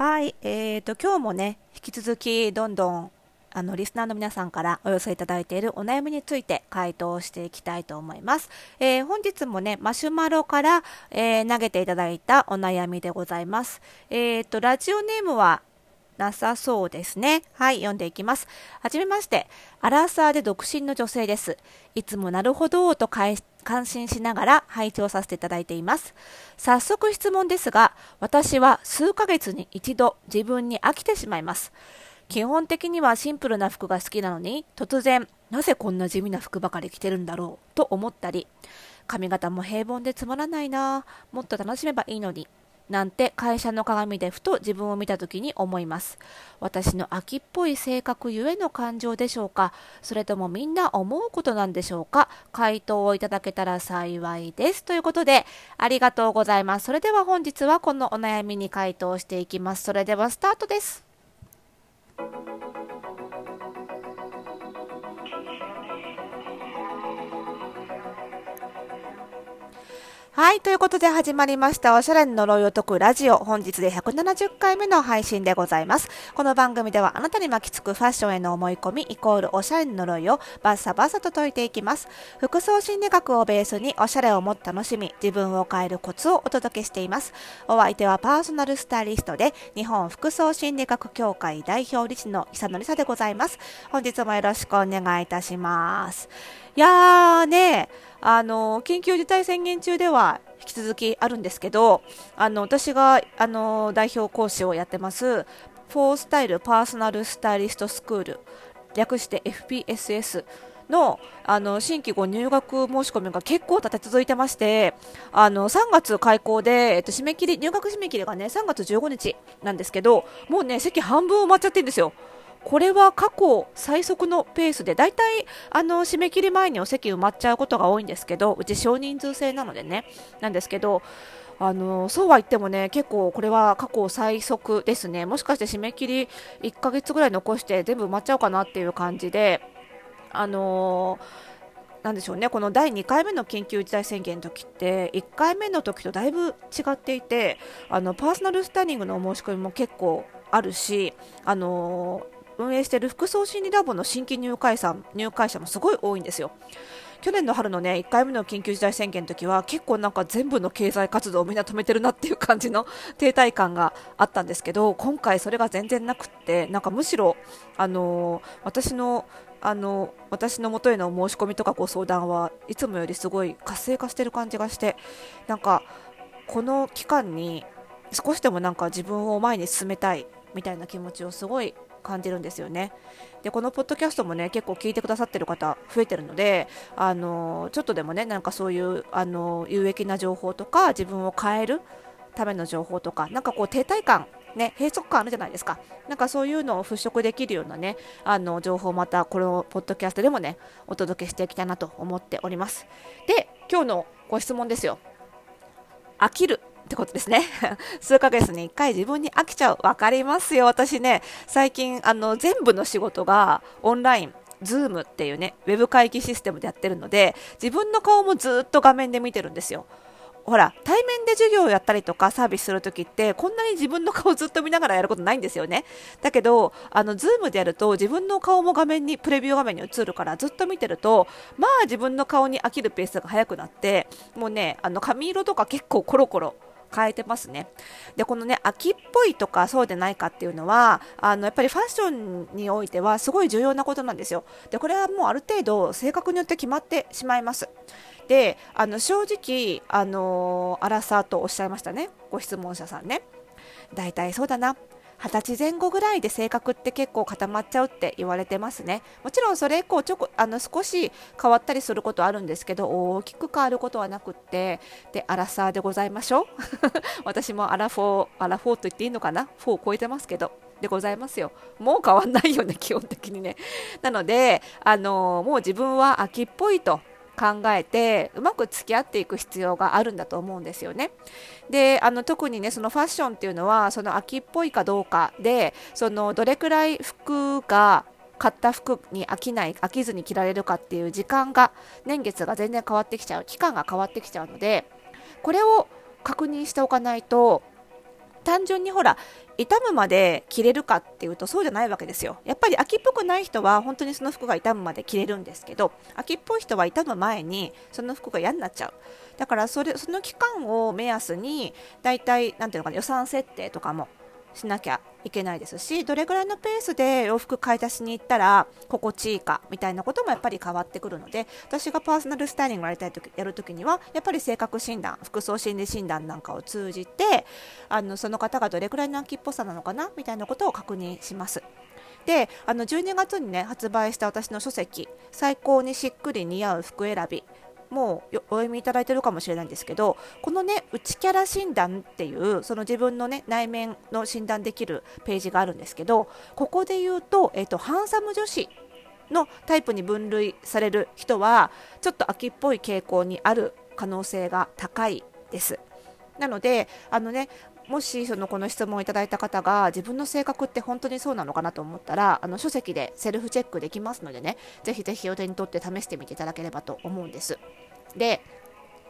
はい、えーと、今日もね、引き続きどんどんあのリスナーの皆さんからお寄せいただいているお悩みについて回答していきたいと思います。えー、本日もね、マシュマロから、えー、投げていただいたお悩みでございます。えーと、ラジオネームはなさそうですね。はい、読んでいきます。はじめまして。アラサーで独身の女性です。いつもなるほどと感心しながら拝聴させていただいています。早速質問ですが、私は数ヶ月に一度自分に飽きてしまいます。基本的にはシンプルな服が好きなのに、突然、なぜこんな地味な服ばかり着てるんだろうと思ったり、髪型も平凡でつまらないなもっと楽しめばいいのになんて会社の鏡でふと自分を見た時に思います。私の秋っぽい性格ゆえの感情でしょうか？それともみんな思うことなんでしょうか？回答をいただけたら幸いです。ということで、ありがとうございます。それでは本日はこのお悩みに回答していきます。それではスタートです。はい。ということで始まりました。おしゃれの呪いを解くラジオ。本日で170回目の配信でございます。この番組ではあなたに巻きつくファッションへの思い込みイコールおしゃれの呪いをバッサバッサと解いていきます。服装心理学をベースにおしゃれをもっと楽しみ、自分を変えるコツをお届けしています。お相手はパーソナルスタイリストで日本服装心理学協会代表理事の久野里沙でございます。本日もよろしくお願いいたします。やーね、あの緊急事態宣言中では引き続きあるんですけどあの私があの代表講師をやってますフォースタイルパーソナルスタイリストスクール略して FPSS のあの新規ご入学申し込みが結構立て続いてましてあの3月開校で、えっと、締め切り入学締め切りがね3月15日なんですけどもうね席半分埋まっちゃってるんですよ。これは過去最速のペースで、大体あの締め切り前にお席埋まっちゃうことが多いんですけど、うち少人数制なのでね、なんですけど、あのそうは言ってもね、結構これは過去最速ですね、もしかして締め切り1ヶ月ぐらい残して全部埋まっちゃうかなっていう感じで、あのなんでしょうね、この第2回目の緊急事態宣言の時って、1回目の時とだいぶ違っていて、あのパーソナルスタイリングのお申し込みも結構あるし、あの運営している服装心理ラボの新規入会者入会者もすごい多いんですよ。去年の春のね1回目の緊急事態宣言の時は結構なんか全部の経済活動をみんな止めてるなっていう感じの 停滞感があったんですけど今回それが全然なくってなんかむしろあのー、私のあの私の元への申し込みとかご相談はいつもよりすごい活性化してる感じがしてなんかこの期間に少しでもなんか自分を前に進めたいみたいな気持ちをすごい感じるんですよね。でこのポッドキャストもね結構聞いてくださってる方増えてるのであのちょっとでもねなんかそういうあの有益な情報とか自分を変えるための情報とかなんかこう停滞感ね、閉塞感あるじゃないですか。なんかそういうのを払拭できるようなね、あの情報またこのポッドキャストでもね、お届けしていきたいなと思っております。で、今日のご質問ですよ。飽きるってことですね。数ヶ月に1回自分に飽きちゃう。わかりますよ。私ね、最近、あの、全部の仕事がオンライン、ズームっていうね、ウェブ会議システムでやってるので、自分の顔もずっと画面で見てるんですよ。ほら、対面で授業をやったりとかサービスするときって、こんなに自分の顔ずっと見ながらやることないんですよね。だけど、あの、ズームでやると、自分の顔も画面に、プレビュー画面に映るから、ずっと見てると、まあ自分の顔に飽きるペースが速くなって、もうね、あの、髪色とか結構コロコロ変えてますね。で、このね、秋っぽいとかそうでないかっていうのは、あの、やっぱりファッションにおいてはすごい重要なことなんですよ。で、これはもうある程度性格によって決まってしまいます。で、あの、正直、あのー、アラサーとおっしゃいましたね。ご質問者さんね。大体そうだな。20歳前後ぐらいで性格って結構固まっちゃうって言われてますね。もちろんそれ以降ちょこあの少し変わったりすることあるんですけど大きく変わることはなくってでアラサーでございましょう 私もアラフォーアラフォーと言っていいのかな？4を超えてますけどでございますよ。もう変わんないよね、基本的にね。なので、あのもう自分は秋っぽいと考えてうまく付き合っていく必要があるんだと思うんですよね。であの特にねそのファッションっていうのはその秋っぽいかどうかでそのどれくらい服が買った服に飽きない飽きずに着られるかっていう時間が年月が全然変わってきちゃう期間が変わってきちゃうのでこれを確認しておかないと単純にほら傷むまで着れるかっていうとそうじゃないわけですよ。やっぱり秋っぽくない人は本当にその服が傷むまで着れるんですけど秋っぽい人は傷む前にその服が嫌になっちゃう。だからそれその期間を目安にだいたいなていうのかな予算設定とかもしなきゃいけないですしどれぐらいのペースで洋服買い出しに行ったら心地いいかみたいなこともやっぱり変わってくるので私がパーソナルスタイリングをやりたい時やるときにはやっぱり性格診断服装心理診断なんかを通じてあのその方がどれぐらいの秋っぽさなのかなみたいなことを確認します。であの12月にね発売した私の書籍「最高にしっくり似合う服選び」もうお読みいただいているかもしれないんですけどこのね内キャラ診断っていうその自分のね内面の診断できるページがあるんですけどここで言うと,、えーと、ハンサム女子のタイプに分類される人はちょっと秋っぽい傾向にある可能性が高いです。なのであのねもしそのこの質問をいただいた方が自分の性格って本当にそうなのかなと思ったらあの書籍でセルフチェックできますのでねぜひぜひお手に取って試してみていただければと思うんです。で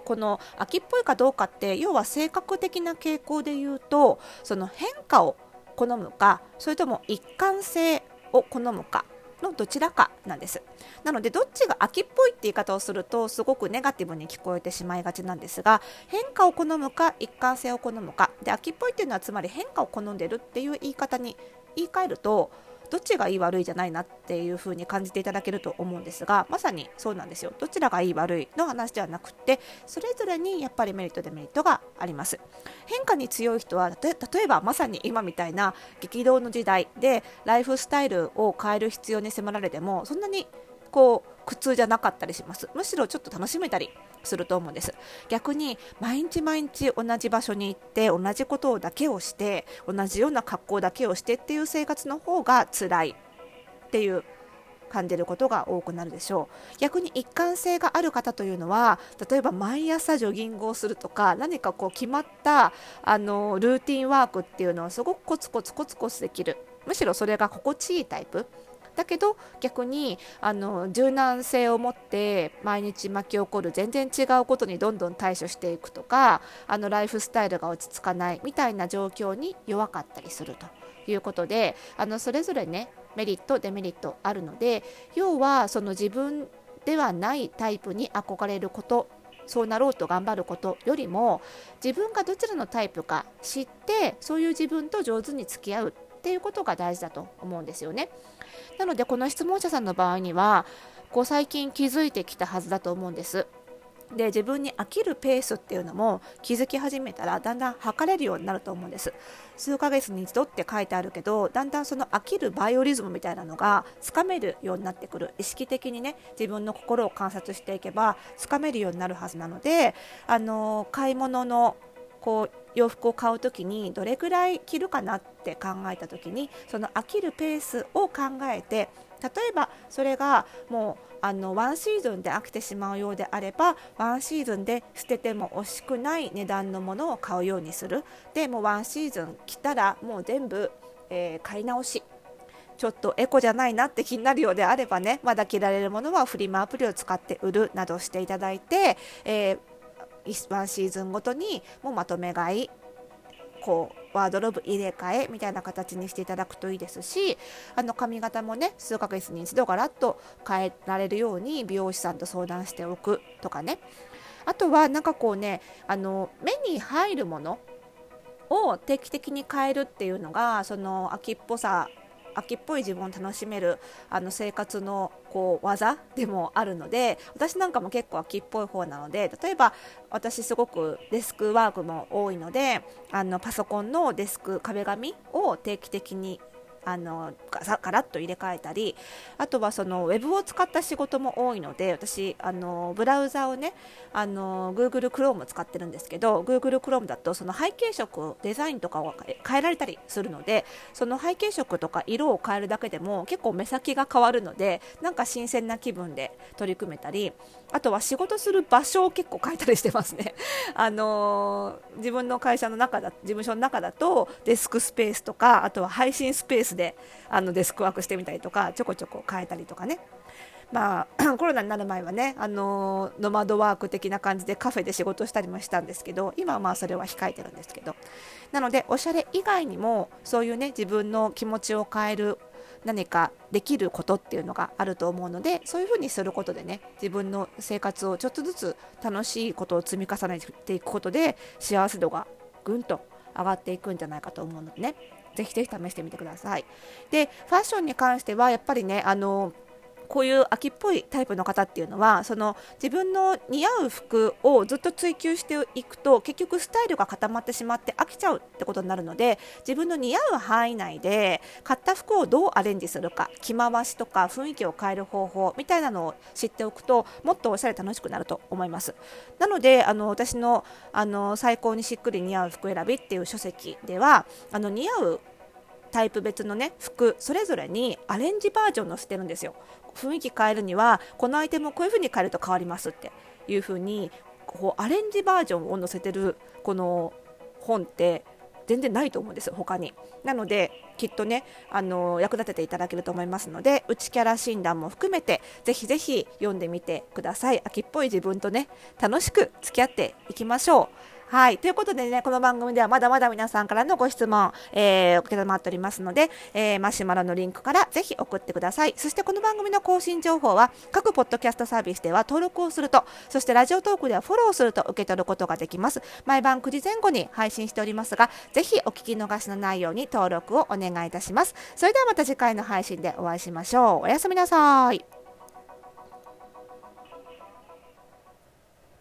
この秋っぽいかどうかって要は性格的な傾向で言うとその変化を好むかそれとも一貫性を好むかのどちらかなんです。なのでどっちが秋っぽいって言い方をするとすごくネガティブに聞こえてしまいがちなんですが変化を好むか一貫性を好むか。で秋っぽいっていうのはつまり変化を好んでるっていう言い方に言い換えるとどっちがいい悪いじゃないなっていう風に感じていただけると思うんですがまさにそうなんですよ。どちらがいい悪いの話ではなくてそれぞれにやっぱりメリットデメリットがあります。変化に強い人は例えばまさに今みたいな激動の時代でライフスタイルを変える必要に迫られてもそんなにこう苦痛じゃなかったりします。むしろちょっと楽しめたりすると思うんです。逆に毎日毎日同じ場所に行って同じことをだけをして同じような格好だけをしてっていう生活の方が辛いっていう感じることが多くなるでしょう。逆に一貫性がある方というのは例えば毎朝ジョギングをするとか何かこう決まったあのルーティンワークっていうのをすごくコツコツコツコツできる。むしろそれが心地いいタイプ。だけど逆にあの柔軟性を持って毎日巻き起こる全然違うことにどんどん対処していくとかあのライフスタイルが落ち着かないみたいな状況に弱かったりするということであのそれぞれねメリットデメリットあるので要はその自分ではないタイプに憧れることそうなろうと頑張ることよりも自分がどちらのタイプか知ってそういう自分と上手に付き合うっていうことが大事だと思うんですよね。なのでこの質問者さんの場合にはこう最近気づいてきたはずだと思うんです。で自分に飽きるペースっていうのも気づき始めたらだんだん測れるようになると思うんです数ヶ月に一度って書いてあるけどだんだんその飽きるバイオリズムみたいなのがつかめるようになってくる意識的にね自分の心を観察していけばつかめるようになるはずなのであの買い物のこう洋服を買う時にどれぐらい着るかなって考えた時にその飽きるペースを考えて例えばそれがもうあのワンシーズンで飽きてしまうようであればワンシーズンで捨てても惜しくない値段のものを買うようにする。でもワンシーズン着たらもう全部、えー、買い直し。ちょっとエコじゃないなって気になるようであればねまだ着られるものはフリマアプリを使って売るなどしていただいて、えーワンシーズンごとにもうまとめ買いこうワードローブ入れ替えみたいな形にしていただくといいですしあの髪型もね数ヶ月に一度ガラッと変えられるように美容師さんと相談しておくとかね。あとはなんかこうねあの目に入るものを定期的に変えるっていうのがその秋っぽさ秋っぽい自分を楽しめるあの生活のこう技でもあるので私なんかも結構秋っぽい方なので例えば私すごくデスクワークも多いのであのパソコンのデスク壁紙を定期的にあのガラッと入れ替えたりあとはそのウェブを使った仕事も多いので私あのブラウザをねあの Google Chrome 使ってるんですけど Google Chrome だとその背景色デザインとかを変えられたりするのでその背景色とか色を変えるだけでも結構目先が変わるのでなんか新鮮な気分で取り組めたりあとは仕事する場所を結構変えたりしてますね。あのー、自分の会社の中だ、事務所の中だとデスクスペースとか、あとは配信スペースであのデスクワークしてみたりとか、ちょこちょこ変えたりとかね。まあ、コロナになる前はね、あのノマドワーク的な感じでカフェで仕事したりもしたんですけど今はまあそれは控えてるんですけどなのでおしゃれ以外にもそういうね自分の気持ちを変える何かできることっていうのがあると思うのでそういうふうにすることでね自分の生活をちょっとずつ楽しいことを積み重ねていくことで幸せ度がぐんと上がっていくんじゃないかと思うのでねぜひぜひ試してみてください。でファッションに関してはやっぱりねあのこういう秋っぽいタイプの方っていうのはその自分の似合う服をずっと追求していくと結局スタイルが固まってしまって飽きちゃうってことになるので自分の似合う範囲内で買った服をどうアレンジするか着回しとか雰囲気を変える方法みたいなのを知っておくともっとおしゃれ楽しくなると思います。なのであの私のあの最高にしっくり似合う服選びっていう書籍ではあの似合うタイプ別のね服それぞれにアレンジバージョン載せてるんですよ。雰囲気変えるにはこのアイテムをこういう風に変えると変わりますって。いう風にこうアレンジバージョンを載せてるこの本って全然ないと思うんですよ他に。なのできっとねあの役立てていただけると思いますので内キャラ診断も含めてぜひぜひ読んでみてください。秋っぽい自分とね楽しく付き合っていきましょう。はい。ということでね、この番組ではまだまだ皆さんからのご質問、えー、受け止まっておりますので、えー、マシュマロのリンクからぜひ送ってください。そしてこの番組の更新情報は、各ポッドキャストサービスでは登録をすると、そしてラジオトークではフォローすると受け取ることができます。毎晩9時前後に配信しておりますが、ぜひお聞き逃しのないように登録をお願いいたします。それではまた次回の配信でお会いしましょう。おやすみなさい。